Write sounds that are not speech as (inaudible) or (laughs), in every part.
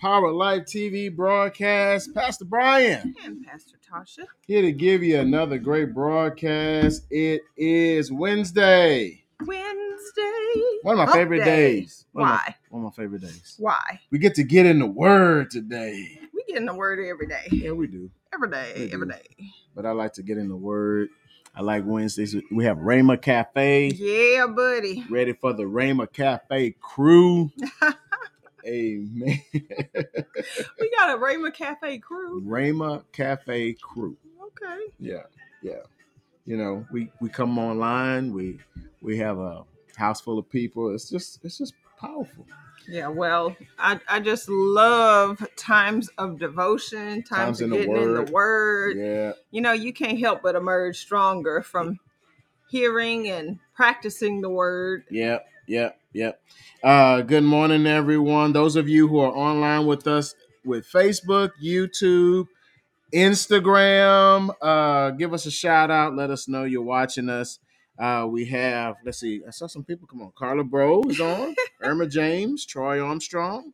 Power Life TV broadcast. Pastor Brian And Pastor Tasha. here to give you another great broadcast. It is Wednesday, Wednesday. one of my Hump favorite day. days. One of my- Why? one of my favorite days. Why? We get to get in the Word today. We get in the word every day. Yeah, we do. Every day. We Every do. day. But I like to get in the Word. I like Wednesdays. We have Rhema Cafe. Yeah, buddy. ready for the Rhema Cafe crew. (laughs) Amen. (laughs) We got a Rhema Cafe crew. Rhema Cafe crew. Okay. Yeah, yeah. You know, we we come online. We we have a house full of people. It's just it's just powerful. Yeah, well, I, I just love times of devotion, times, Times of in the getting in the word. Yeah, You know, you can't help but emerge stronger from hearing and practicing the word. Yep, yep, yep. Uh, good morning, everyone. Those of you who are online with us with Facebook, YouTube, Instagram, uh, give us a shout out. Let us know you're watching us. Uh, we have, let's see, I saw some people come on. Carla Bro is on, (laughs) Irma James, Troy Armstrong,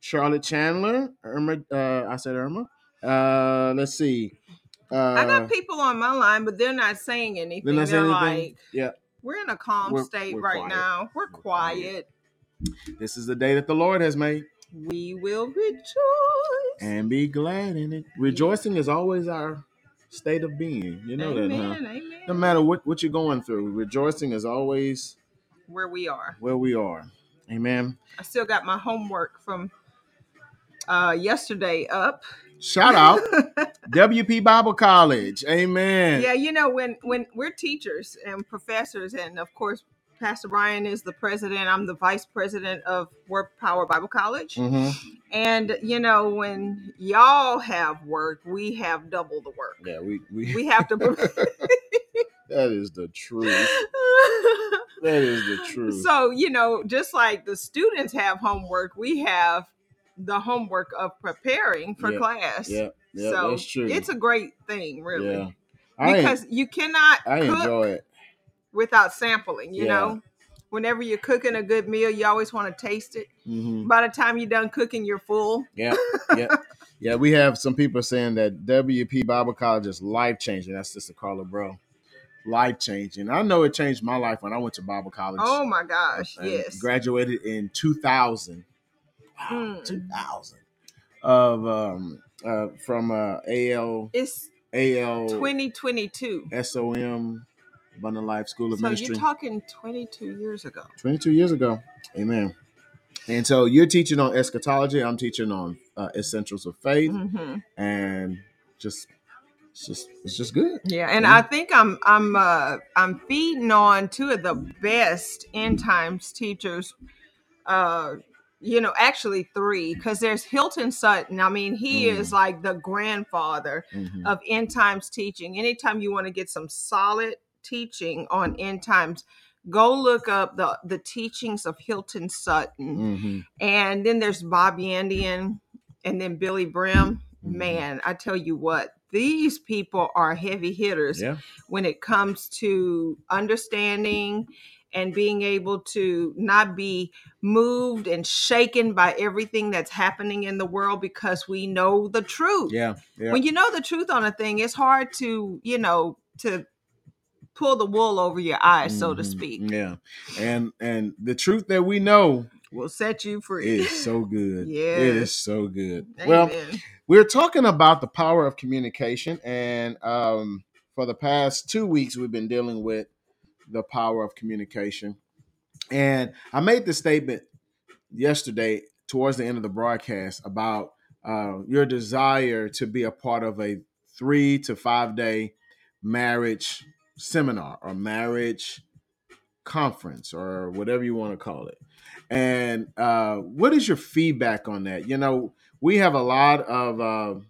Charlotte Chandler, Irma, uh, I said Irma. Uh, let's see. Uh, I got people on my line, but they're not saying anything. They're They're, anything? like, yeah, we're in a calm We're- state we're right quiet. now. We're We're quiet. quiet. this is the day that the Lord has made. We will rejoice. and be glad in it. Rejoicing is always our state of being. You know amen. that, huh? Amen. No matter what, what you're going through, rejoicing is always Where we are. where we are. Amen. I still got my homework from uh yesterday up. Shout out WP Bible College. Amen. yeah, you know when when we're teachers and professors, and of course Pastor Brian is the president. I'm the vice president of Word Power Bible College. hmm And you know when y'all have work, we have double the work. Yeah, we we, We have to. (laughs) that is the truth. (laughs) That is the truth. so you know, just like the students have homework, we have the homework of preparing for Yeah, class. yeah, yeah, so that's true. it's a great thing, really, yeah. Because you cannot I cook enjoy it. without sampling. You Yeah. know, whenever you're cooking a good meal, you always want to taste it. hmm By the time you're done cooking, you're full. Yeah, yeah, (laughs) yeah. We have some people saying that WP Bible College is life changing. That's Sister Carla, bro. Life changing. I know it changed my life when I went to Bible college. Oh my gosh, yes. Graduated in 2000. Wow, Mm. 2000. Of um uh from uh AL it's AL 2022. SOM Abundant Life School of So Ministry. you're talking 22 years ago. 22 years ago. Amen. And so you're teaching on eschatology. I'm teaching on uh, essentials of faith, hmm and just it's just it's just good. Yeah, and Yeah. I think I'm I'm uh I'm feeding on two of the best end times teachers. Uh you know, actually three, because there's Hilton Sutton. I mean, he Mm. is like the grandfather Mhm. of end times teaching. Anytime you want to get some solid teaching on end times, go look up the the teachings of Hilton Sutton. Mhm. And then there's Bob Yandian and then Billye Brim. Mhm. Man, I tell you what, these people are heavy hitters Yeah. when it comes to understanding and being able to not be moved and shaken by everything that's happening in the world because we know the truth. Yeah. Yeah. When you know the truth on a thing, it's hard to, you know, to pull the wool over your eyes, so to Mhm. speak. Yeah. And and the truth that we know Will set you free. It's so good. yeah. (laughs) It is so good. Well, we're talking about the power of communication and um for the past 2 weeks we've been dealing with the power of communication. And I made the statement yesterday towards the end of the broadcast about uh, your desire to be a part of a three to five day marriage seminar or marriage conference or whatever you want to call it. And uh, what is your feedback on that? You know, we have a lot of uh,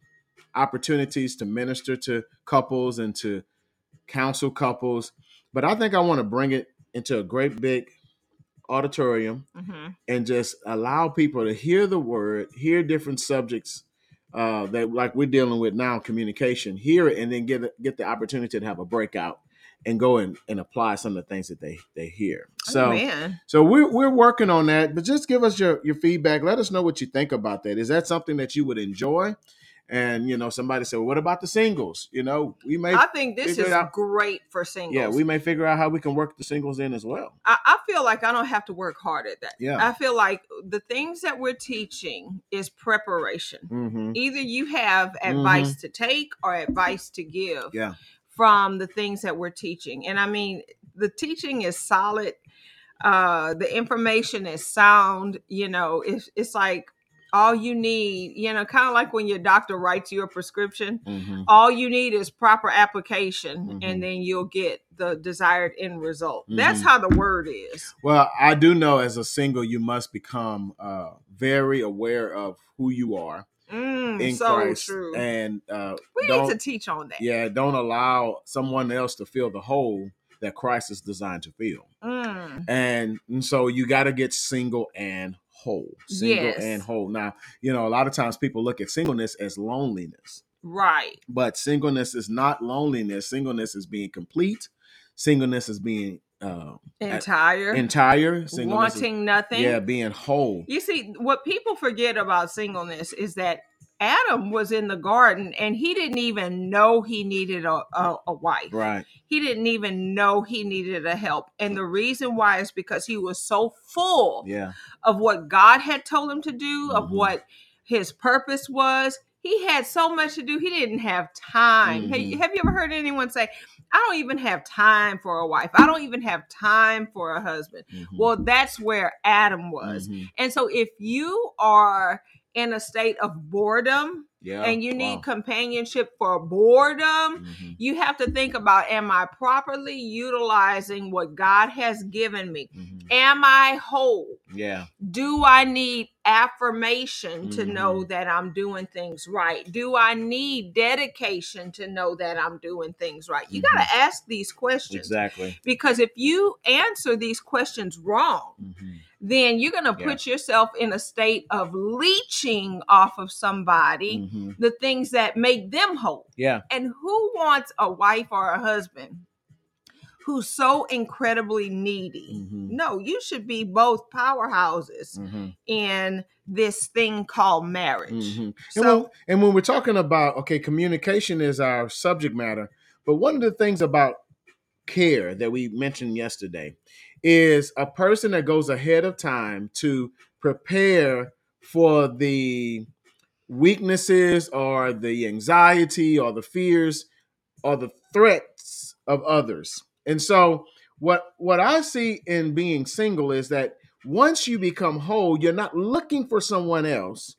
opportunities to minister to couples and to counsel couples, but I think I want to bring it into a great big auditorium Mhm. and just allow people to hear the word, hear different subjects uh, that like we're dealing with now, communication, hear it, and then get get the opportunity to have a breakout and go and, and apply some of the things that they they hear. So Amen. so we're we're working on that, but just give us your your feedback. Let us know what you think about that. Is that something that you would enjoy? And you know, somebody said, well, "What about the singles?" You know, we may I think this is great for singles. yeah, we may figure out how we can work the singles in as well. I, I feel like I don't have to work hard at that. Yeah. I feel like the things that we're teaching is preparation. Mm-hmm. Either you have advice to take or advice to give Yeah. from the things that we're teaching. And I mean, the teaching is solid. Uh, the information is sound. You know, it's it's like all you need. You know, kind of like when your doctor writes you a prescription. Mm-hmm. All you need is proper application, Mhm. and then you'll get the desired end result. That's Mhm. how the word is. Well, I do know as a single, you must become uh, very aware of who you are Mm, in so Christ, true. and uh, we need to teach on that. yeah, don't allow someone else to fill the hole that Christ is designed to fill. Mm, And, and so you got to get single and whole, single Yes. and whole. Now, you know, a lot of times people look at singleness as loneliness, right. but singleness is not loneliness. Singleness is being complete. Singleness is being uh, Entire. entire. Singleness is- wanting nothing. yeah, being whole. You see, what people forget about singleness is that Adam was in the garden and he didn't even know he needed a, a, a wife. Right. He didn't even know he needed a help. And the reason why is because he was so full Yeah. of what God had told him to do, of Mhm. what his purpose was. He had so much to do, he didn't have time. Hey, Mhm. have you ever heard anyone say, I don't even have time for a wife? I don't even have time for a husband. Mhm. Well, that's where Adam was. Mhm. And so if you are in a state of boredom Yeah. and you need Wow. companionship for boredom, Mhm. you have to think about am I properly utilizing what God has given me? Mhm. Am I whole? Yeah. Do I need affirmation to Mhm. know that I'm doing things right? Do I need dedication to know that I'm doing things right? You got to ask these questions Exactly. because if you answer these questions wrong, Mhm. then you're going to Yeah. put yourself in a state of leeching off of somebody Mhm. the things that make them whole. Yeah. And who wants a wife or a husband who's so incredibly needy? Mhm. No, you should be both powerhouses Mhm. in this thing called marriage. Mhm. And, So, when, and when we're talking about okay, communication is our subject matter, but one of the things about care that we mentioned yesterday is a person that goes ahead of time to prepare for the weaknesses or the anxiety or the fears or the threats of others. And so what what I see in being single is that once you become whole, you're not looking for someone else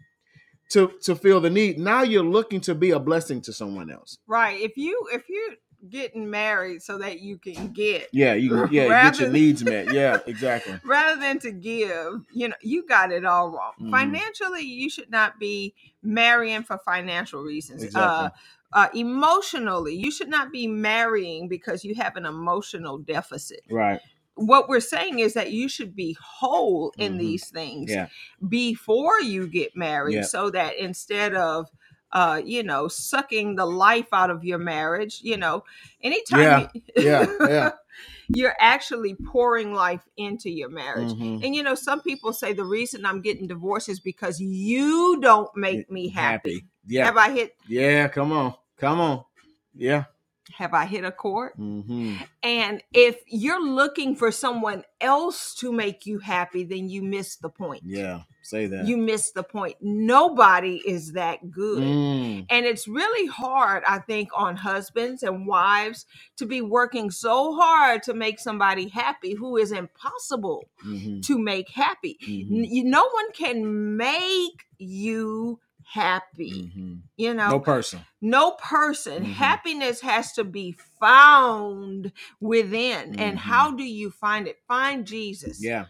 to to feel the need. Now you're looking to be a blessing to someone else. right, if you if you're getting married so that you can get Yeah, you can yeah, get your needs met. Yeah, (laughs) exactly. rather than to give, you know, you got it all wrong. Mhm. Financially, you should not be marrying for financial reasons. Exactly. Uh, uh, emotionally, you should not be marrying because you have an emotional deficit. Right. What we're saying is that you should be whole in Mhm. these things Yeah. before you get married, Yeah. so that instead of uh, you know, sucking the life out of your marriage, you know, anytime Yeah. you, Yeah, yeah. (laughs) you're actually pouring life into your marriage. Mhm. And you know, some people say the reason I'm getting divorced is because you don't make me happy. Yeah. Have I hit Yeah, come on. Come on. Yeah. have I hit a chord? hmm And if you're looking for someone else to make you happy, then you miss the point. Yeah. Say that. You miss the point. Nobody is that good. Mm. And it's really hard, I think, on husbands and wives to be working so hard to make somebody happy who is impossible Mhm. to make happy. Mhm. You, no one can make you happy. Mhm. You know, No person. no person. Mhm. Happiness has to be found within. Mhm. And how do you find it? Find Jesus, Yeah.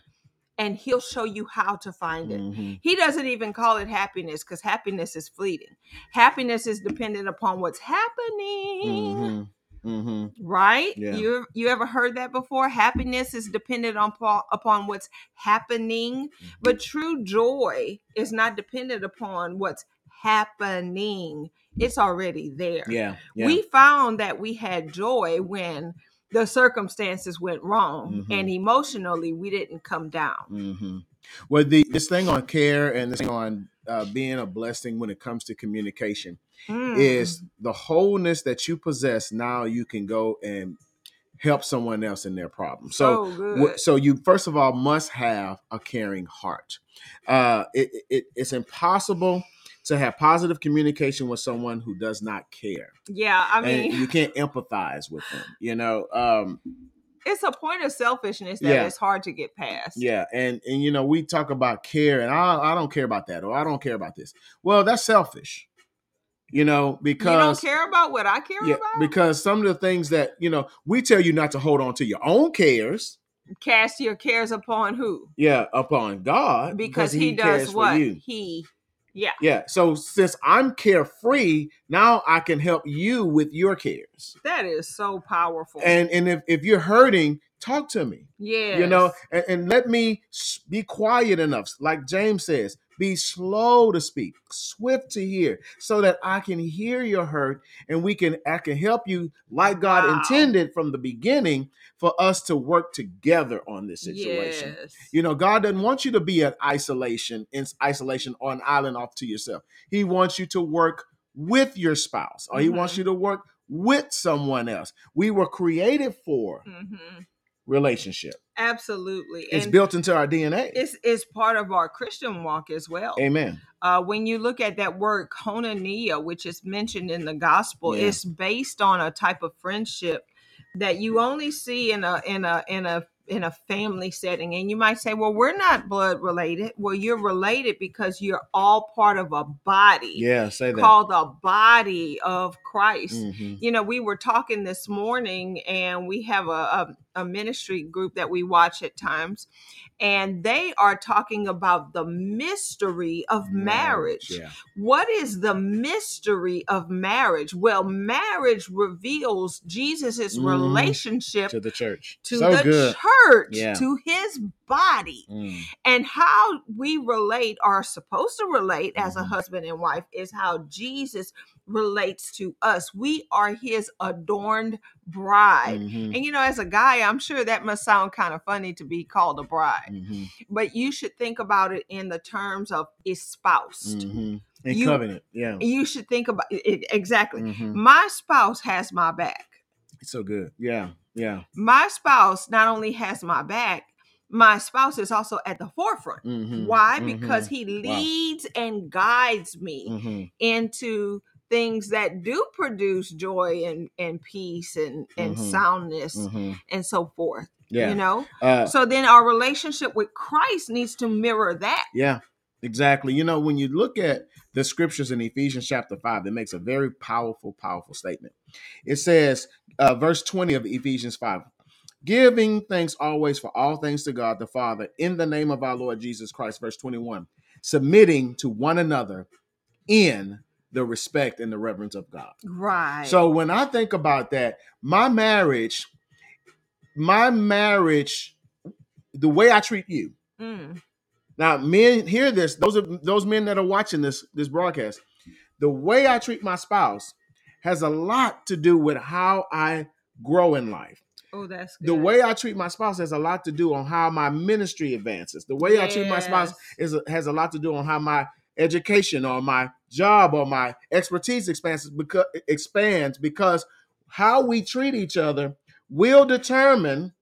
and He'll show you how to find it. Mhm. He doesn't even call it happiness because happiness is fleeting. Happiness is dependent upon what's happening. Mhm. Mhm. Right? Yeah. You you ever heard that before? Happiness is dependent on upon what's happening, but true joy is not dependent upon what's happening. It's already there. Yeah. Yeah. We found that we had joy when the circumstances went wrong Mhm. and emotionally we didn't come down. hmm Well, the this thing on care and this thing on uh, being a blessing when it comes to communication Mm. is the wholeness that you possess. Now you can go and help someone else in their problem. So, so good. Wh- so you first of all must have a caring heart. Uh, it, it, it's impossible to have positive communication with someone who does not care, yeah, I mean, and you can't empathize with them. You know, um, it's a point of selfishness that Yeah. is hard to get past. yeah, and and you know we talk about care, and I I don't care about that, or I don't care about this. Well, that's selfish. You know, because you don't care about what I care yeah, about? because some of the things that you know we tell you not to hold on to your own cares. Cast your cares upon who? Yeah, upon God Because, he, cares does what? He, yeah. Yeah. So since I'm carefree, now I can help you with your cares. That is so powerful. And and if, if you're hurting, talk to me. yeah, You know, and, and let me be quiet enough. Like James says, be slow to speak, swift to hear, so that I can hear your hurt and we can I can help you like God Wow. intended from the beginning for us to work together on this situation. Yes. You know, God doesn't want you to be in isolation, in isolation on an island off to yourself. He wants you to work with your spouse, or He wants Mhm. you to work with someone else. We were created for hmm relationship. Absolutely. It's and built into our DNA. it's, it's part of our Christian walk as well. Amen. uh, when you look at that word koinonia, which is mentioned in the gospel, Yeah. it's based on a type of friendship that you only see in a in a in a in a family setting. And you might say, "Well, we're not blood related." Well, you're related because you're all part of a body Yeah, say that. called the body of Christ. Mhm. You know, we were talking this morning, and we have a, a, a ministry group that we watch at times, and they are talking about the mystery of marriage. Yeah. What is the mystery of marriage? Well, marriage reveals Jesus's Mhm. relationship To the church. to so the good. church, Yeah. to his body Mm. and how we relate are supposed to relate as a Mhm. husband and wife is how Jesus relates to us. We are his adorned bride. Mhm. And you know, as a guy, I'm sure that must sound kind of funny to be called a bride, Mhm. but you should think about it in the terms of espoused. Mhm. And You- covenant. Yeah. You should think about it exactly. Mhm. My spouse has my back. It's so good. Yeah. Yeah. My spouse not only has my back, my spouse is also at the forefront. Mhm. Why? Mhm. Because he leads and guides me Mhm. into things that do produce joy and, and peace and, and Mhm. soundness Mhm. and so forth. Yeah. You know? Uh, So then our relationship with Christ needs to mirror that. Yeah, exactly. You know, when you look at the scriptures in Ephesians chapter 5, it makes a very powerful, powerful statement. It says, uh, verse 20 of Ephesians 5, giving thanks always for all things to God the Father in the name of our Lord Jesus Christ, verse 21, submitting to one another in the respect and the reverence of God. Right. So when I think about that, my marriage, my marriage, the way I treat you, Mm. now, men hear this. Those are those men that are watching this this broadcast. The way I treat my spouse has a lot to do with how I grow in life. Oh, that's good. The way I treat my spouse has a lot to do on how my ministry advances. The way I treat my spouse is has a lot to do on how my education or my job or my expertise expands because expands because how we treat each other will determine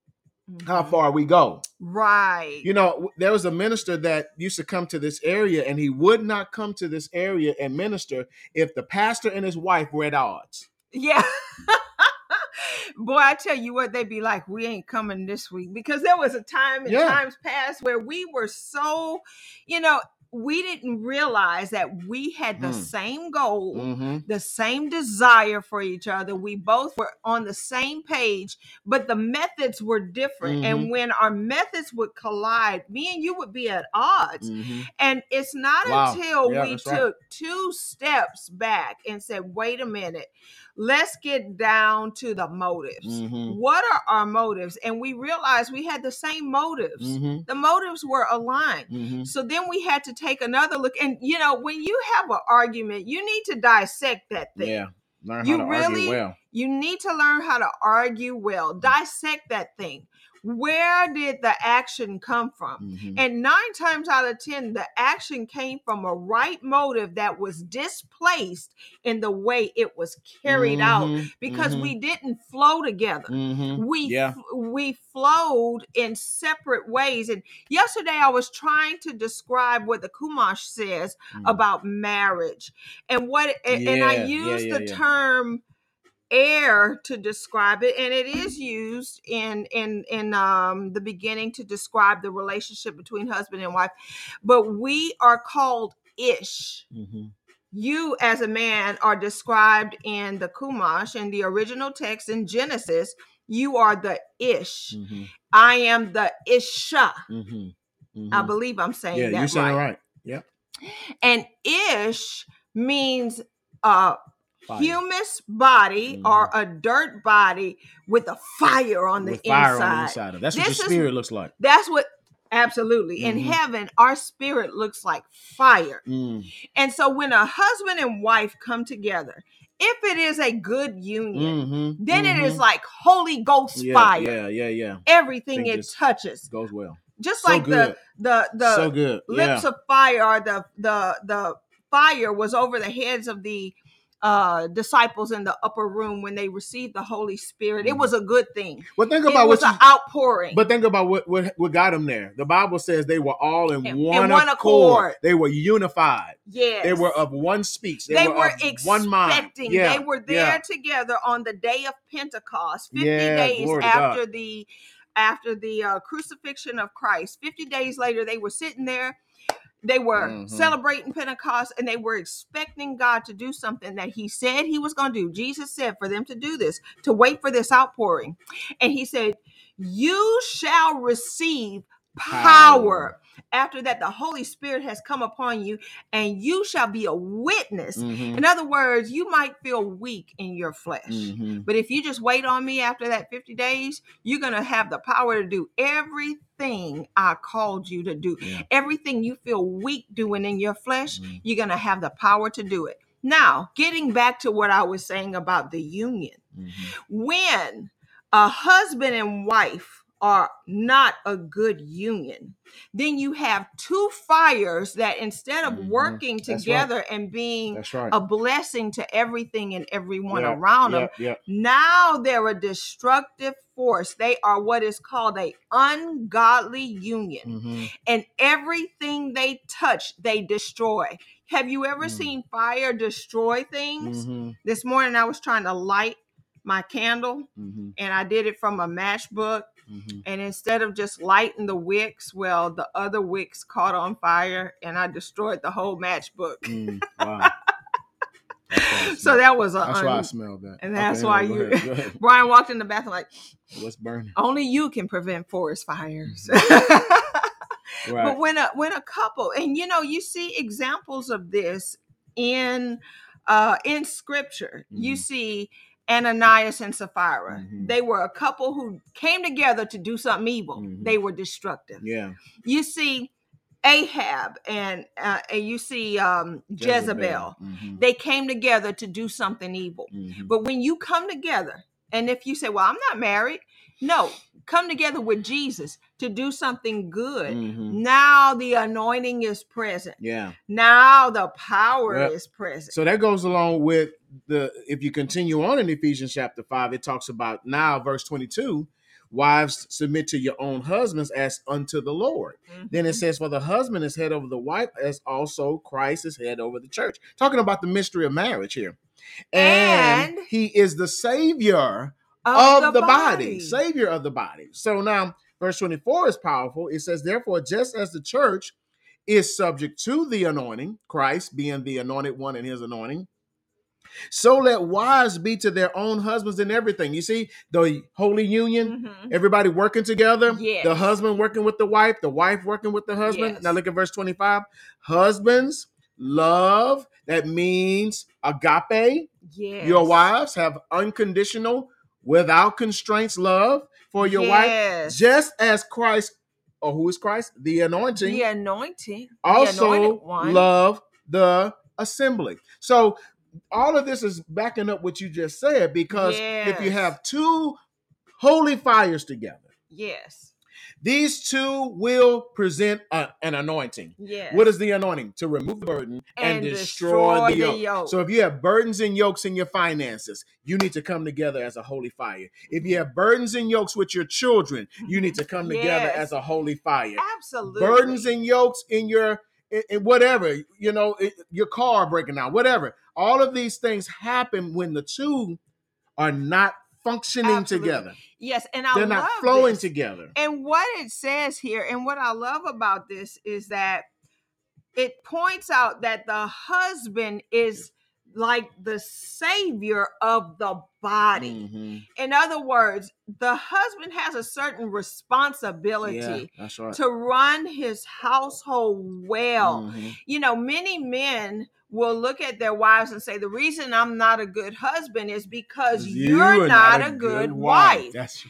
how Mhm. far we go. Right. You know, there was a minister that used to come to this area, and he would not come to this area and minister if the pastor and his wife were at odds. Yeah. (laughs) Boy, I tell you what, they'd be like, we ain't coming this week. Because there was a time in Yeah. times past where we were so, you know, we didn't realize that we had the Hmm. same goal, Mm-hmm. the same desire for each other. We both were on the same page, but the methods were different. And Mhm. when our methods would collide, me and you would be at odds. Mm-hmm. And it's not Wow. until Yeah, we that's right. took two steps back and said, wait a minute, let's get down to the motives. Mm-hmm. What are our motives? And we realized we had the same motives. Mm-hmm. The motives were aligned. Mm-hmm. So then we had to take another look. And, you know, when you have an argument, you need to dissect that thing. Yeah. Learn You how to really- argue well. You need to learn how to argue well, mm. dissect that thing. Where did the action come from? Mhm. And nine times out of 10, the action came from a right motive that was displaced in the way it was carried out Mhm, because mhm, we didn't flow together. mhm. We Yeah. we flowed in separate ways. And yesterday I was trying to describe what the Chumash says Mm. about marriage and what and, and I used yeah, yeah, the yeah. term air to describe it and it is used in in in um the beginning to describe the relationship between husband and wife but we are called ish Mhm. you as a man are described in the chumash in the original text in genesis you are the ish Mhm. i am the isha Mhm. i Mhm. believe i'm saying Yeah, that you're saying right. it right. Yep. and ish means uh Fire. humus body or a dirt body with a fire on the fire inside. on the inside of. That's what This your is- spirit looks like. That's what absolutely in Mhm. heaven our spirit looks like fire. Mm. And so when a husband and wife come together, if it is a good union, Mhm, then it is mhm. like Holy Ghost yeah, fire. Yeah, yeah, yeah. Everything it touches. Goes well. Just So like good. the the the so good. lips yeah. of fire or the the the fire was over the heads of the uh disciples in the upper room when they received the holy spirit it Mhm. was a good thing Well, think it about was what you. outpouring But think about what, what what got them there. The Bible says they were all in, In- one, in one accord. accord. They were unified. yeah They were of one speech. They, they were, were one mind. Yeah, they were there yeah. together on the day of pentecost 50 Yeah, days after the after the uh, crucifixion of christ 50 days later they were sitting there they were Mhm. celebrating pentecost and they were expecting god to do something that he said he was going to do jesus said for them to do this to wait for this outpouring and he said you shall receive power. After that the holy spirit has come upon you and you shall be a witness Mhm, in other words, you might feel weak in your flesh. mhm. But if you just wait on me after that 50 days, you're going to have the power to do everything I called you to do. Yeah. Everything you feel weak doing in your flesh, Mhm. you're going to have the power to do it. Now, getting back to what I was saying about the union, Mhm. when a husband and wife are not a good union, then you have two fires that instead of Mhm. working That's right. together and being right. a blessing to everything and everyone around them. Now they're a destructive force. They are what is called a ungodly union. Mhm. And everything they touch, they destroy. Have you ever Mm. seen fire destroy things? Mhm. This morning I was trying to light my candle Mhm. and I did it from a matchbook. Mhm. And instead of just lighting the wicks, well, the other wicks caught on fire and I destroyed the whole matchbook. Mm, (laughs) wow. That's why I So that was a That's why I smelled that. and that's Okay, why go you- ahead, go (laughs) ahead. Brian walked in the bathroom like, What's burning? only you can prevent forest fires. Mm-hmm. (laughs) Right. But when a when a couple, and you know, you see examples of this in uh in scripture. You Mhm. see Ananias and Sapphira. Mhm. They were a couple who came together to do something evil. Mhm. They were destructive. yeah. You see Ahab and uh, and you see um Jezebel. Mhm. They came together to do something evil. Mhm. But when you come together, and if you say, Well, I'm not married, no, come together with Jesus to do something good. Mhm. Now the anointing is present. Yeah. Now the power Yep. is present. So that goes along with the if you continue on in Ephesians chapter 5, it talks about now verse 22, wives submit to your own husbands as unto the Lord. Then it Mhm. says, For the husband is head over the wife, as also Christ is head over the church. Talking about the mystery of marriage here. And, And- he is the savior of, the, body. savior of the body. So now, verse 24 is powerful. It says, Therefore, just as the church is subject to the anointing, Christ being the anointed one in his anointing, so let wives be to their own husbands in everything. You see, the holy union, Mhm. everybody working together, Yes. the husband working with the wife, the wife working with the husband. Yes. Now look at verse 25. Husbands, love, that means agape. Yes. Your wives have unconditional, without constraints love for your wife, just as Christ, or who is Christ? The anointing, the anointing. also one. love the assembly. So all of this is backing up what you just said because if you have two holy fires together, Yes. These two will present a- an anointing. Yes. What is the anointing? To remove the burden and, And destroy, destroy the, the yoke. yoke. So if you have burdens and yokes in your finances, you need to come together as a holy fire. If you mm-hmm. have burdens and yokes with your children, you need to come together as a holy fire. Absolutely. Burdens and yokes in your in, in whatever, you know, i- your car breaking down, whatever. All of these things happen when the two are not functioning Absolutely. together. Yes, and I They're not flowing this. together. And what it says here, and what I love about this is that it points out that the husband is like the savior of the body. Mhm. In other words, the husband has a certain responsibility that's right. to run his household well. Mhm. You know, many men will look at their wives and say, The reason I'm not a good husband is because You you're are not, a good wife. That's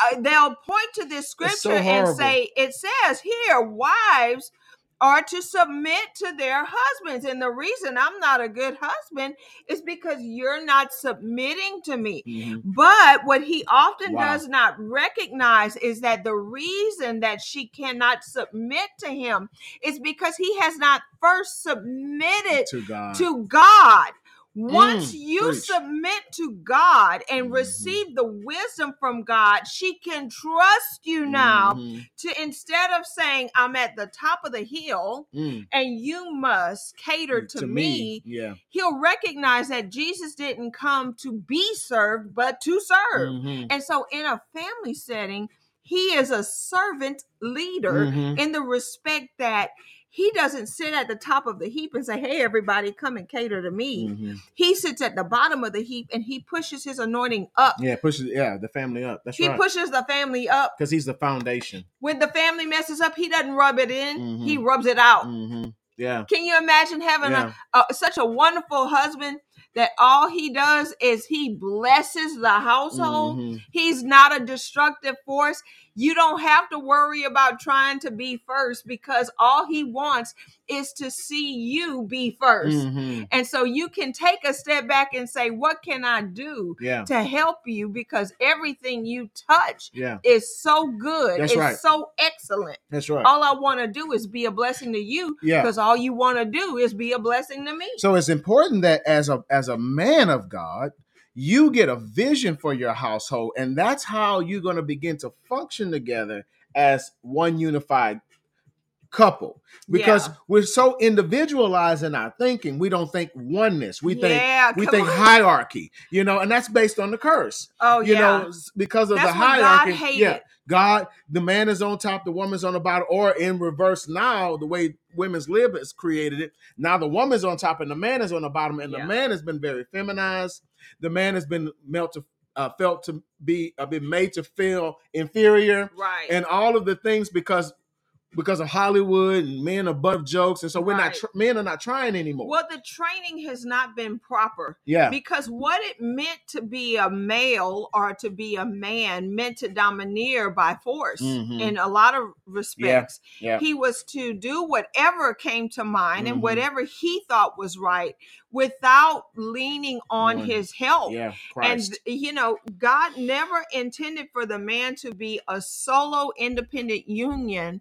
Uh, they'll point to this scripture so and say, It says here, wives are to submit to their husbands. And the reason I'm not a good husband is because you're not submitting to me. Mhm. But what he often Wow. does not recognize is that the reason that she cannot submit to him is because he has not first submitted to God. to God. Once Mm, you preach. submit to God and Mhm. receive the wisdom from God, she can trust you now Mhm. to instead of saying, I'm at the top of the hill Mm. and you must cater to, me, Yeah. he'll recognize that Jesus didn't come to be served, but to serve. Mhm. And so, in a family setting, he is a servant leader Mhm. in the respect that he doesn't sit at the top of the heap and say, Hey, everybody, come and cater to me. Mhm. He sits at the bottom of the heap and he pushes his anointing up. Yeah, pushes yeah the family up. That's he right. pushes the family up. Because he's the foundation. When the family messes up, he doesn't rub it in, he Mhm. rubs it out. hmm Yeah. Can you imagine having Yeah. a, a such a wonderful husband that all he does is he blesses the household? Mhm. He's not a destructive force. You don't have to worry about trying to be first because all he wants is to see you be 1st Mhm. And so you can take a step back and say, What can I do Yeah. to help you? Because everything you touch Yeah. is so good, That's it's right. so excellent. That's right. All I want to do is be a blessing to you Yeah. because all you want to do is be a blessing to me. So it's important that as a as a man of God, you get a vision for your household, and that's how you're going to begin to function together as one unified couple. Because Yeah. we're so individualized in our thinking, we don't think oneness. We think yeah, we think on. hierarchy, you know, and that's based on the curse. Oh, you yeah. know, because of That's the hierarchy. Yeah, God, the man is on top, the woman's on the bottom, or in reverse now, the way women's lib has created it. Now the woman's on top and the man is on the bottom, and Yeah. the man has been very feminized. The man has been melt to, uh, felt to be uh, been made to feel inferior, right. and all of the things because because of Hollywood and men above jokes, and so we're not Right. tr- men are not trying anymore. well, the training has not been proper. Yeah, because what it meant to be a male or to be a man meant to domineer by force Mhm. in a lot of respects. yeah, yeah. He was to do whatever came to mind Mhm. and whatever he thought was right without leaning on On- his help. yeah. And you know, God never intended for the man to be a solo independent union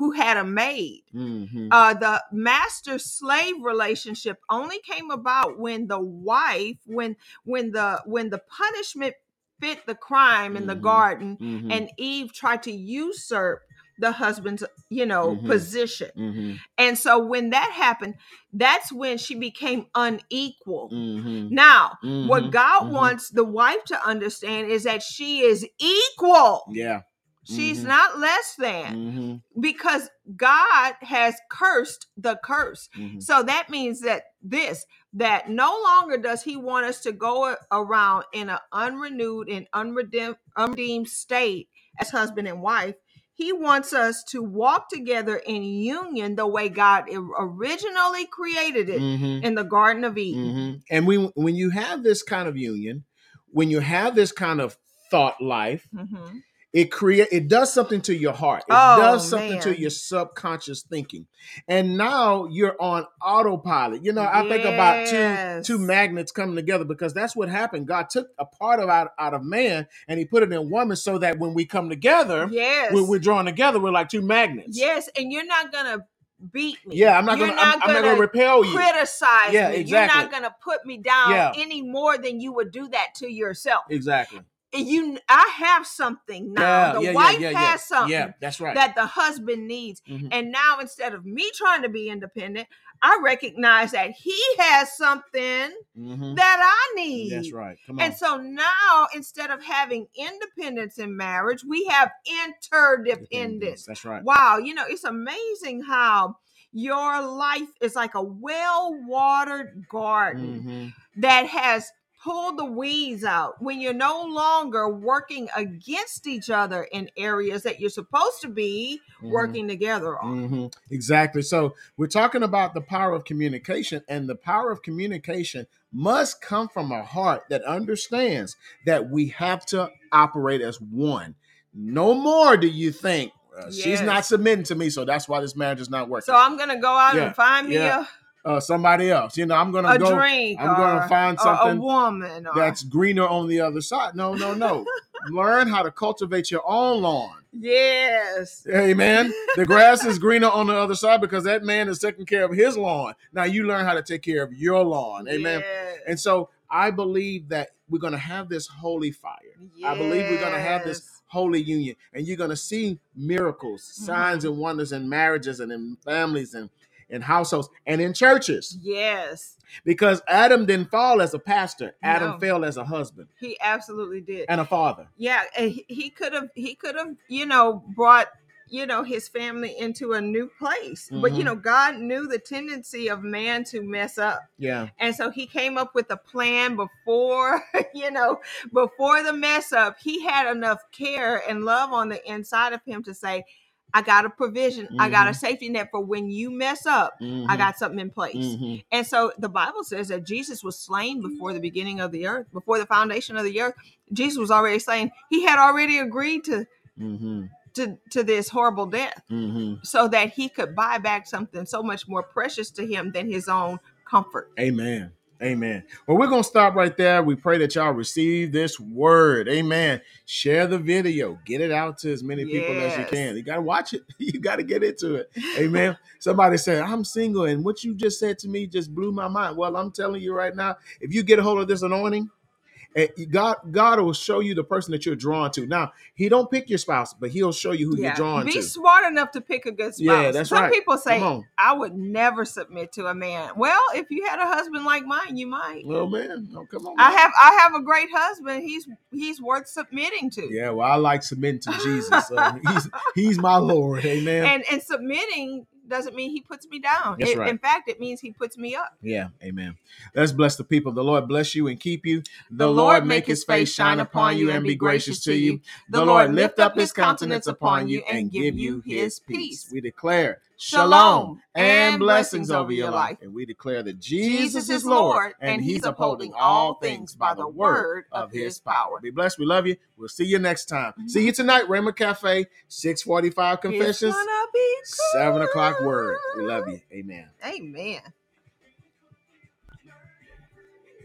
who had a maid Mhm. uh, the master slave relationship only came about when the wife when when the when the punishment fit the crime in the Mhm. garden Mhm. and eve tried to usurp the husband's you know Mhm. position Mhm. and so when that happened that's when she became unequal Mhm. now what god wants the wife to understand is that she is equal Yeah. She's Mhm. not less than Mhm. because God has cursed the curse. Mhm. So that means that this, that no longer does he want us to go around in an unrenewed and unredeemed, unredeemed state as husband and wife. He wants us to walk together in union the way God originally created it Mhm. in the Garden of Eden. Mhm. And we, when you have this kind of union, when you have this kind of thought life, Mhm. It create it does something to your heart. It Oh, does something to your subconscious thinking. And now you're on autopilot. You know, I think about two two magnets coming together because that's what happened. God took a part of out, out of man and he put it in woman so that when we come together, Yes. when we're drawn together, we're like two magnets. yes, and you're not gonna beat me. Yeah, I'm not You're gonna, I'm, I'm not gonna repel you. criticize Yeah, me. exactly. You're not gonna put me down Yeah. any more than you would do that to yourself. Exactly. And You, I have something now. the wife has something Yeah, that's right. that the husband needs, Mhm. and now instead of me trying to be independent, I recognize that he has something Mhm. that I need. That's right. Come on. And so now, instead of having independence in marriage, we have interdependence. That's right. Wow, you know, it's amazing how your life is like a well watered garden Mhm. that has pulled the weeds out when you're no longer working against each other in areas that you're supposed to be Mhm. working together on. hmm Exactly. So we're talking about the power of communication, and the power of communication must come from a heart that understands that we have to operate as one. No more do you think uh, she's not submitting to me, so that's why this marriage is not working. So I'm gonna go out Yeah, and find me yeah. Uh, somebody else, you know, I'm gonna a go. drink. I'm gonna find something a woman. Or, That's greener on the other side. No, no, no. (laughs) Learn how to cultivate your own lawn. yes. Amen. The grass is greener on the other side because that man is taking care of his lawn. Now you learn how to take care of your lawn. Amen. Yes. And so I believe that we're going to have this holy fire. Yes. I believe we're going to have this holy union and you're going to see miracles, Mm-hmm. signs and wonders in marriages and in families and in households and in churches Yes, because Adam didn't fall as a pastor. Adam No. fell as a husband he absolutely did. and a father. yeah, he- could have he could have, you know, brought you know his family into a new place. But you Mhm. know, God knew the tendency of man to mess up. Yeah. And so he came up with a plan before, (laughs) you know, before the mess up. He had enough care and love on the inside of him to say, I got a provision, I got a safety net for when you mess up, I Mhm. got something in place. Mhm. And so the Bible says that Jesus was slain before the beginning of the earth, before the foundation of the earth. Jesus was already slain. He had already agreed to Mhm. to, to this horrible death Mhm. so that he could buy back something so much more precious to him than his own comfort. Amen. Amen. Well, we're going to stop right there. We pray that y'all receive this word. Amen. Share the video. Get it out to as many people as you can. You got to watch it. (laughs) You got to get into it. Amen. Somebody said, I'm single, and what you just said to me just blew my mind. Well, I'm telling you right now, if you get a hold of this anointing, eh, God, God will show you the person that you're drawn to. Now, He don't pick your spouse, but He'll show you who you're drawn Be to. Be smart enough to pick a good spouse. Yeah, that's Some right. people say, I would never submit to a man. Well, if you had a husband like mine, you might. Well, man, no, come on. I have I have a great husband. He's he's worth submitting to. Yeah, well, I like submitting to Jesus. So (laughs) he's He's my Lord. Amen. And and submitting doesn't mean he puts me down. It- right. In fact, it means he puts me up. Yeah, amen. Let's bless the people. The Lord bless you and keep you. The, Lord make his face shine upon you and be gracious to you. The Lord lift up his countenance upon you and give you his peace. We declare shalom and blessings over your life. And we declare that Jesus is Lord and he's upholding all things by the word of his power. Be blessed. We love you. We'll see you next time. Mm-hmm. See you tonight, Rhema Cafe, 645 Confessions, It's 7 o'clock word. We love you. Amen. Amen.